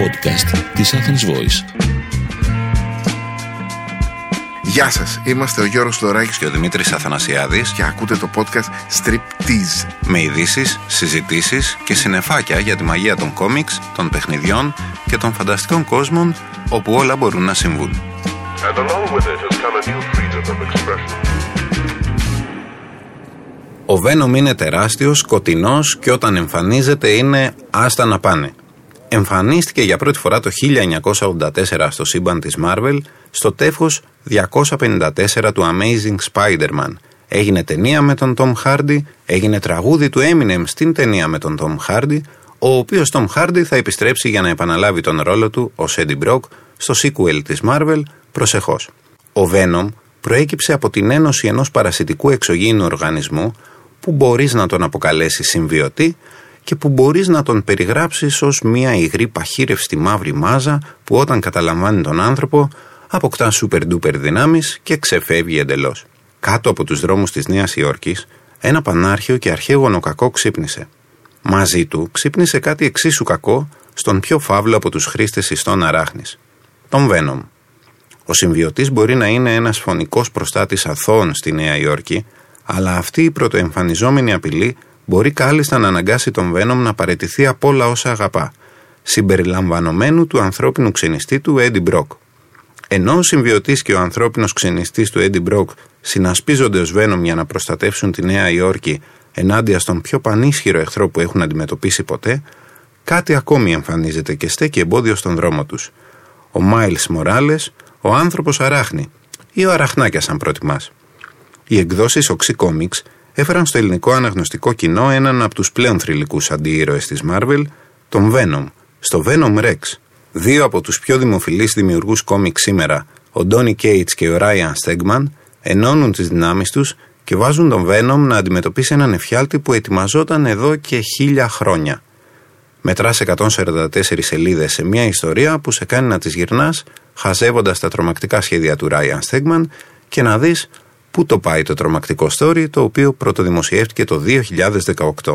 podcast της Athens Voice. Γεια σας, είμαστε ο Γιώργος Λωράκης και ο Δημήτρης Αθανασιάδης και ακούτε το podcast Striptease με ειδήσεις, συζητήσεις και συνεφάκια για τη μαγεία των κόμιξ, των παιχνιδιών και των φανταστικών κόσμων όπου όλα μπορούν να συμβούν. Ο Βένομ είναι τεράστιος, σκοτεινός και όταν εμφανίζεται είναι άστα να πάνε. Εμφανίστηκε για πρώτη φορά το 1984 στο σύμπαν της Marvel στο τεύχος 254 του Amazing Spider-Man. Έγινε ταινία με τον Tom Hardy, έγινε τραγούδι του Eminem στην ταινία με τον Tom Hardy, ο οποίος Tom Hardy θα επιστρέψει για να επαναλάβει τον ρόλο του ως Eddie Brock στο sequel της Marvel προσεχώς. Ο Venom προέκυψε από την ένωση ενός παρασιτικού εξωγήινου οργανισμού που μπορείς να τον αποκαλέσεις συμβιωτή και που μπορείς να τον περιγράψεις ως μια υγρή παχύρευστη μαύρη μάζα που όταν καταλαμβάνει τον άνθρωπο αποκτά σούπερ ντούπερ δυνάμεις και ξεφεύγει εντελώς. Κάτω από τους δρόμους της Νέας Υόρκης ένα πανάρχιο και αρχαίγωνο κακό ξύπνησε. Μαζί του ξύπνησε κάτι εξίσου κακό στον πιο φαύλο από τους χρήστες ιστών αράχνης. Τον Βένομ. Ο συμβιωτής μπορεί να είναι ένας φωνικός προστάτης αθώων στη Νέα Υόρκη, αλλά αυτή η πρωτοεμφανιζόμενη απειλή μπορεί κάλλιστα να αναγκάσει τον Βένομ να παρετηθεί από όλα όσα αγαπά, συμπεριλαμβανομένου του ανθρώπινου ξενιστή του Έντι Μπροκ. Ενώ ο συμβιωτής και ο ανθρώπινος ξενιστής του Έντι Μπροκ συνασπίζονται ως Βένομ για να προστατεύσουν τη Νέα Υόρκη ενάντια στον πιο πανίσχυρο εχθρό που έχουν αντιμετωπίσει ποτέ, κάτι ακόμη εμφανίζεται και στέκει εμπόδιο στον δρόμο τους. Ο Μάιλς Μοράλες, ο άνθρωπος Αράχνη, ή ο Αραχνάκια, αν προτιμάς. Οι εκδόσεις Oxy Comics έφεραν στο ελληνικό αναγνωστικό κοινό έναν από τους πλέον θρηλυκούς αντίηρωες της Marvel, τον Venom, στο Venom Rex. Δύο από τους πιο δημοφιλείς δημιουργούς κόμικ σήμερα, ο Donny Cates και ο Ryan Stegman, ενώνουν τις δυνάμεις τους και βάζουν τον Venom να αντιμετωπίσει έναν εφιάλτη που ετοιμαζόταν εδώ και χίλια χρόνια. Μετράς 144 σελίδες σε μια ιστορία που σε κάνει να τις γυρνάς, χαζεύοντας τα τρομακτικά σχέδια του Ryan Stegman και να δεις Πού το πάει το τρομακτικό story, το οποίο πρωτοδημοσιεύτηκε το 2018.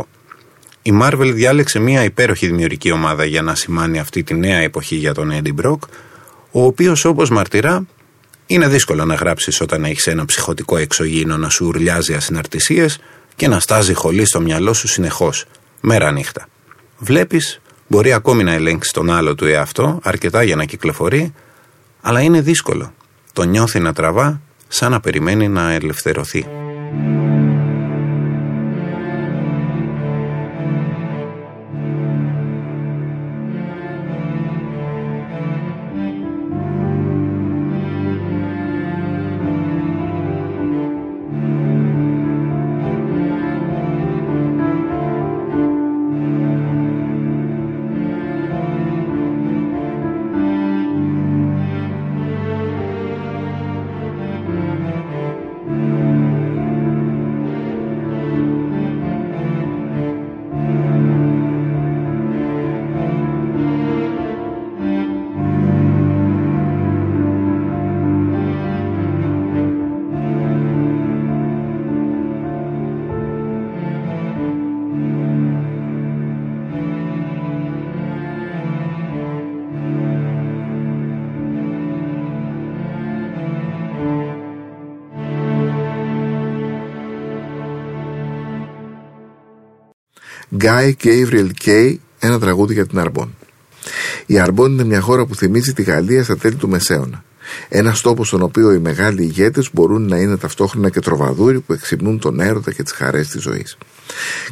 Η Marvel διάλεξε μια υπέροχη δημιουργική ομάδα για να σημάνει αυτή τη νέα εποχή για τον Eddie Brock, ο οποίος όπως μαρτυρά είναι δύσκολο να γράψεις όταν έχεις ένα ψυχοτικό εξωγήινο να σου ουρλιάζει ασυναρτησίες και να στάζει χολή στο μυαλό σου συνεχώς, μέρα νύχτα. Βλέπεις, μπορεί ακόμη να ελέγξεις τον άλλο του εαυτό, αρκετά για να κυκλοφορεί, αλλά είναι δύσκολο. Το νιώθει να τραβά σαν να περιμένει να ελευθερωθεί. Guy Gabriel Kay, ένα τραγούδι για την Αρμπόν. Η Αρμπόν είναι μια χώρα που θυμίζει τη Γαλλία στα τέλη του Μεσαίωνα. Ένας τόπος στον οποίο οι μεγάλοι ηγέτες μπορούν να είναι ταυτόχρονα και τροβαδούροι που εξυμνούν τον έρωτα και τις χαρές της ζωής.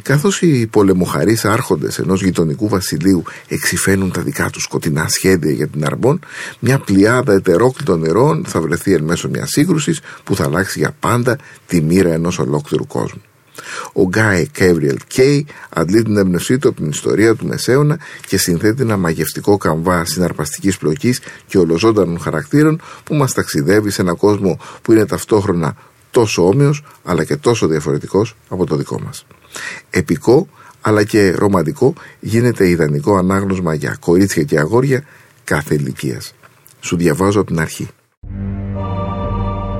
Καθώς οι πολεμοχαρείς άρχοντες ενός γειτονικού βασιλείου εξηφαίνουν τα δικά τους σκοτεινά σχέδια για την Αρμπόν, μια πλειάδα ετερόκλητων νερών θα βρεθεί εν μέσω μιας σύγκρουσης που θα αλλάξει για πάντα τη μοίρα ενός ολόκληρου κόσμου. Ο Γκάι Κέβριελ Κέι αντλεί την έμπνευσή του από την ιστορία του Μεσαίωνα και συνθέτει ένα μαγευτικό καμβά συναρπαστικής πλοκής και ολοζώντανων χαρακτήρων που μας ταξιδεύει σε έναν κόσμο που είναι ταυτόχρονα τόσο όμοιος αλλά και τόσο διαφορετικός από το δικό μας. Επικό αλλά και ρομαντικό γίνεται ιδανικό ανάγνωσμα για κορίτσια και αγόρια κάθε ηλικίας. Σου διαβάζω από την αρχή.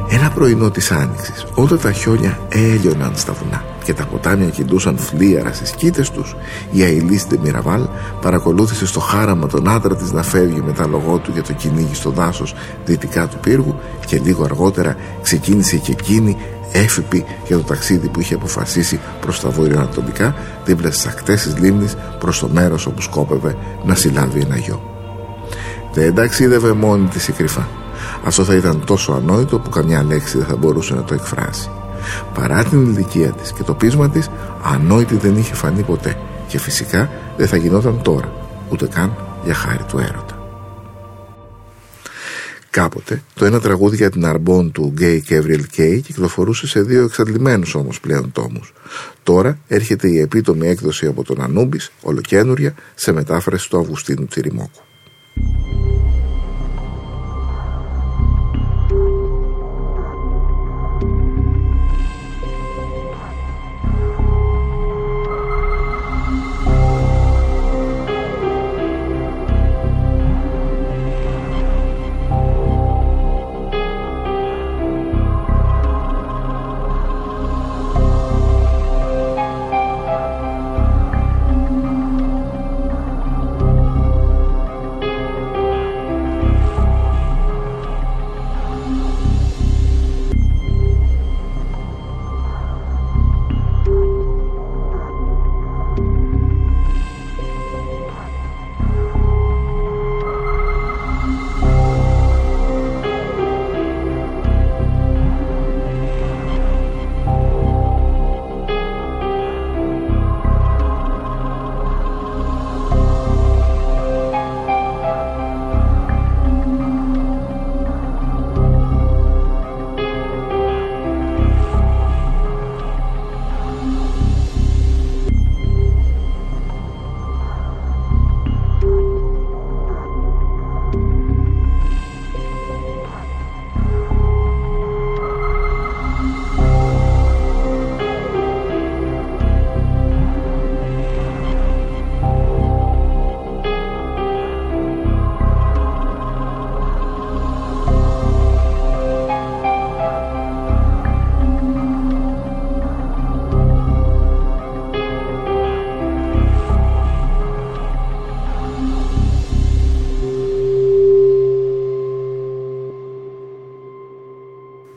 Ένα πρωινό της άνοιξης, όταν τα χιόνια έλειωναν στα βουνά και τα ποτάμια κινδούσαν φλίαρα στις κήτες τους, η Αιλίστη Μιραβάλ παρακολούθησε στο χάραμα τον άντρα της να φεύγει με τα λογό του για το κυνήγι στο δάσος δυτικά του πύργου και λίγο αργότερα ξεκίνησε και εκείνη έφυπη για το ταξίδι που είχε αποφασίσει προς τα βορειοανατολικά δίπλα στις ακτές της λίμνης προς το μέρος όπου σκόπευε να συλλάβει ένα γιο. Δεν ταξίδευε μόνη της η κρυφά. Αυτό θα ήταν τόσο ανόητο που καμιά λέξη δεν θα μπορούσε να το εκφράσει. Παρά την ηλικία της και το πείσμα της, ανόητη δεν είχε φανεί ποτέ και φυσικά δεν θα γινόταν τώρα, ούτε καν για χάρη του έρωτα. Κάποτε, το ένα τραγούδι για την αρμπόν του Γκέι Κέβριελ Κέι κυκλοφορούσε σε δύο εξαντλημένους όμως πλέον τόμους. Τώρα έρχεται η επίτομη έκδοση από τον Ανούμπης, ολοκένουρια, σε μετάφραση του Αυγουστίνου Τσιριμόκου.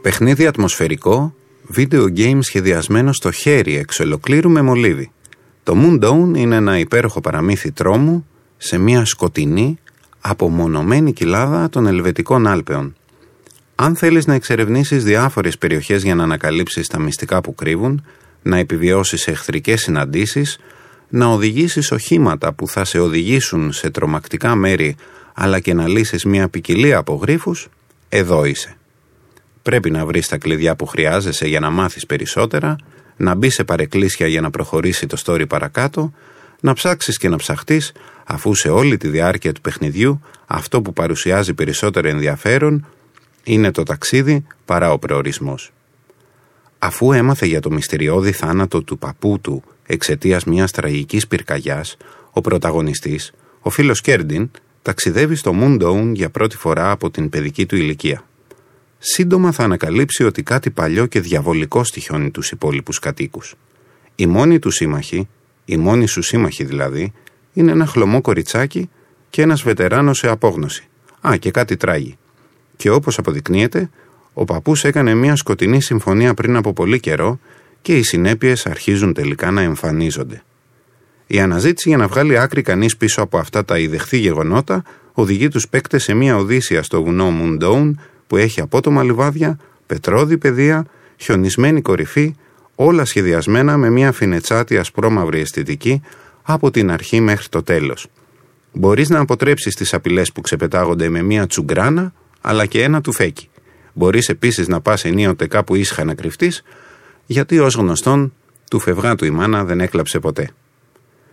Παιχνίδι ατμοσφαιρικό, βίντεο game σχεδιασμένο στο χέρι εξ ολοκλήρου με μολύβι. Το Moon είναι ένα υπέροχο παραμύθι τρόμου σε μια σκοτεινή, απομονωμένη κοιλάδα των Ελβετικών Άλπαιων. Αν θέλεις να εξερευνήσεις διάφορες περιοχές για να ανακαλύψεις τα μυστικά που κρύβουν, να επιβιώσεις εχθρικές συναντήσεις, να οδηγήσεις οχήματα που θα σε οδηγήσουν σε τρομακτικά μέρη αλλά και να λύσεις μια ποικιλία από γρίφους, εδώ είσαι. Πρέπει να βρεις τα κλειδιά που χρειάζεσαι για να μάθεις περισσότερα, να μπει σε παρεκκλήσια για να προχωρήσει το story παρακάτω, να ψάξεις και να ψαχτείς, αφού σε όλη τη διάρκεια του παιχνιδιού αυτό που παρουσιάζει περισσότερο ενδιαφέρον είναι το ταξίδι παρά ο προορισμός. Αφού έμαθε για το μυστηριώδη θάνατο του παππού του εξαιτίας μιας τραγικής πυρκαγιάς, ο πρωταγωνιστής, ο φίλος Κέρντιν, ταξιδεύει στο Moon για πρώτη φορά από την παιδική του ηλικία σύντομα θα ανακαλύψει ότι κάτι παλιό και διαβολικό στοιχιώνει τους υπόλοιπους κατοίκους. Η μόνη του σύμμαχοι, η μόνη σου σύμμαχοι δηλαδή, είναι ένα χλωμό κοριτσάκι και ένας βετεράνος σε απόγνωση. Α, και κάτι τράγει. Και όπως αποδεικνύεται, ο παππούς έκανε μια σκοτεινή συμφωνία πριν από πολύ καιρό και οι συνέπειες αρχίζουν τελικά να εμφανίζονται. Η αναζήτηση για να βγάλει άκρη κανείς πίσω από αυτά τα ιδεχθή γεγονότα οδηγεί τους παίκτες σε μια οδύσσια στο βουνό Μουντόουν που έχει απότομα λιβάδια, πετρώδη παιδεία, χιονισμένη κορυφή, όλα σχεδιασμένα με μια φινετσάτη ασπρόμαυρη αισθητική από την αρχή μέχρι το τέλος. Μπορείς να αποτρέψεις τις απειλές που ξεπετάγονται με μια τσουγκράνα, αλλά και ένα τουφέκι. Μπορείς επίσης να πας ενίοτε κάπου ήσυχα να κρυφτείς, γιατί ως γνωστόν του φευγάτου η μάνα δεν έκλαψε ποτέ.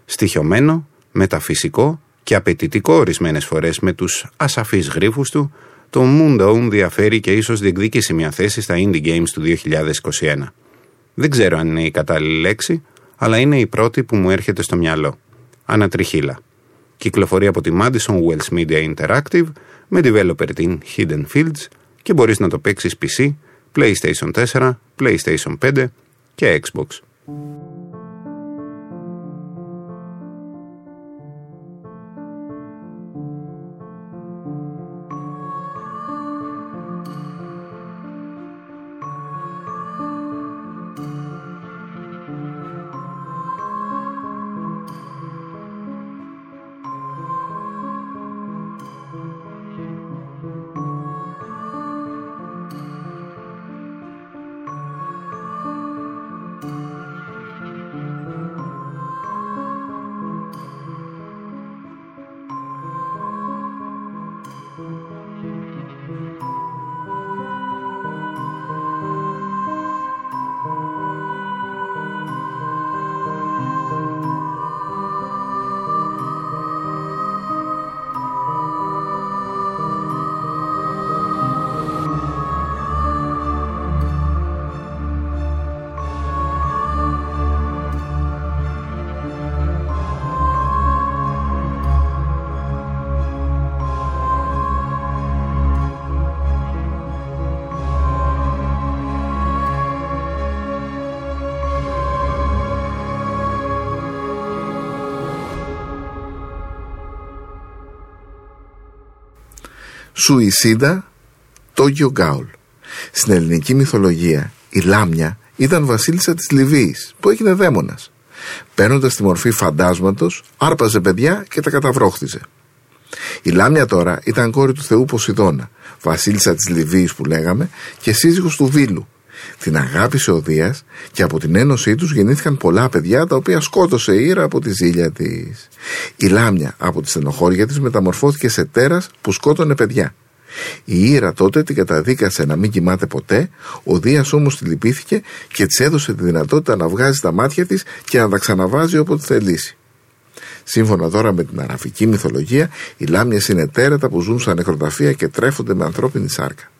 Στοιχειωμένο, μεταφυσικό και απαιτητικό ορισμένες φορές με τους ασαφείς γρίφους του, το Moondown διαφέρει και ίσως διεκδικήσει μια θέση στα Indie Games του 2021. Δεν ξέρω αν είναι η κατάλληλη λέξη, αλλά είναι η πρώτη που μου έρχεται στο μυαλό. Ανατριχίλα. Κυκλοφορεί από τη Madison Wells Media Interactive με developer την Hidden Fields και μπορείς να το παίξεις PC, PlayStation 4, PlayStation 5 και Xbox. Σουισίδα Τόγιο Γκάουλ. Στην ελληνική μυθολογία η Λάμια ήταν βασίλισσα της Λιβύης που έγινε δαίμονας. Παίρνοντας τη μορφή φαντάσματος άρπαζε παιδιά και τα καταβρόχθιζε. Η Λάμια τώρα ήταν κόρη του θεού Ποσειδώνα, βασίλισσα της Λιβύης που λέγαμε και σύζυγος του Βίλου. Την αγάπησε ο Δίας και από την ένωσή τους γεννήθηκαν πολλά παιδιά τα οποία σκότωσε η Ήρα από τη ζήλια της. Η Λάμια από τη στενοχώρια της μεταμορφώθηκε σε τέρας που σκότωνε παιδιά. Η Ήρα τότε την καταδίκασε να μην κοιμάται ποτέ, ο Δίας όμως τη λυπήθηκε και της έδωσε τη δυνατότητα να βγάζει τα μάτια της και να τα ξαναβάζει όποτε θελήσει. Σύμφωνα τώρα με την αραφική μυθολογία, οι λάμιες είναι τέρατα που ζουν στα νεκροταφεία και τρέφονται με ανθρώπινη σάρκα.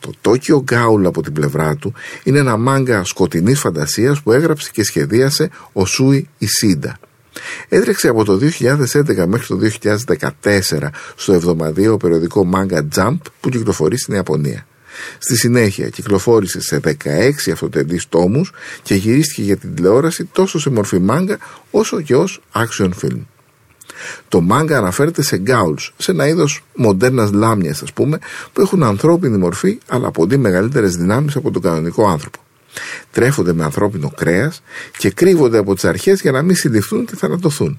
Το Τόκιο Γκάουλ από την πλευρά του είναι ένα μάγκα σκοτεινής φαντασίας που έγραψε και σχεδίασε ο Σούι Ισίντα. Έτρεξε από το 2011 μέχρι το 2014 στο εβδομαδιαίο περιοδικό Manga Jump που κυκλοφορεί στην Ιαπωνία. Στη συνέχεια κυκλοφόρησε σε 16 αυτοτελείς τόμους και γυρίστηκε για την τηλεόραση τόσο σε μορφή μάγκα όσο και ως action film. Το μάγκα αναφέρεται σε γκάουλς, σε ένα είδος μοντέρνας λάμιας ας πούμε, που έχουν ανθρώπινη μορφή αλλά πολύ μεγαλύτερες δυνάμεις από τον κανονικό άνθρωπο. Τρέφονται με ανθρώπινο κρέας και κρύβονται από τις αρχές για να μην συλληφθούν και θανατωθούν.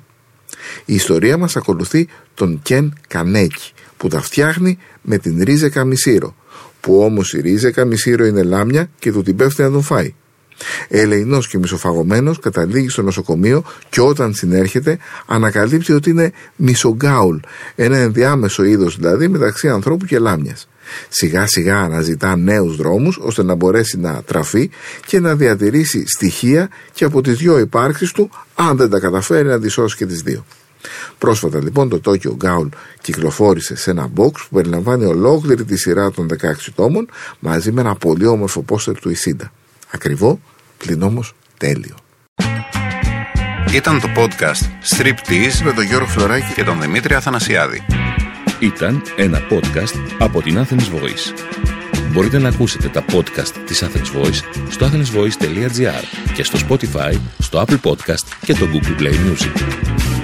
Η ιστορία μας ακολουθεί τον Κεν Κανέκη που τα φτιάχνει με την Ρίζε Καμισίρο που όμως η Ρίζε Καμισίρο είναι λάμια και του την πέφτει να τον φάει. Ελεηνός και μισοφαγωμένος καταλήγει στο νοσοκομείο και όταν συνέρχεται ανακαλύπτει ότι είναι μισογκάουλ, ένα ενδιάμεσο είδος δηλαδή μεταξύ ανθρώπου και λάμιας. Σιγά σιγά αναζητά νέους δρόμους ώστε να μπορέσει να τραφεί και να διατηρήσει στοιχεία και από τις δυο υπάρξεις του αν δεν τα καταφέρει να τις σώσει και τις δύο. Πρόσφατα λοιπόν το Tokyo Ghoul κυκλοφόρησε σε ένα box που περιλαμβάνει ολόκληρη τη σειρά των 16 τόμων μαζί με ένα πολύ όμορφο πόστερ του Ισίντα. Ακριβό, πλην όμως τέλειο. Ήταν το podcast Strip με τον Γιώργο Φλωράκη και τον Δημήτρη Αθανασιάδη. Ήταν ένα podcast από την Athens Voice. Μπορείτε να ακούσετε τα podcast της Athens Voice στο athensvoice.gr και στο Spotify, στο Apple Podcast και το Google Play Music.